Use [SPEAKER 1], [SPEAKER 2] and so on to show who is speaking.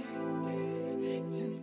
[SPEAKER 1] rejected. Tonight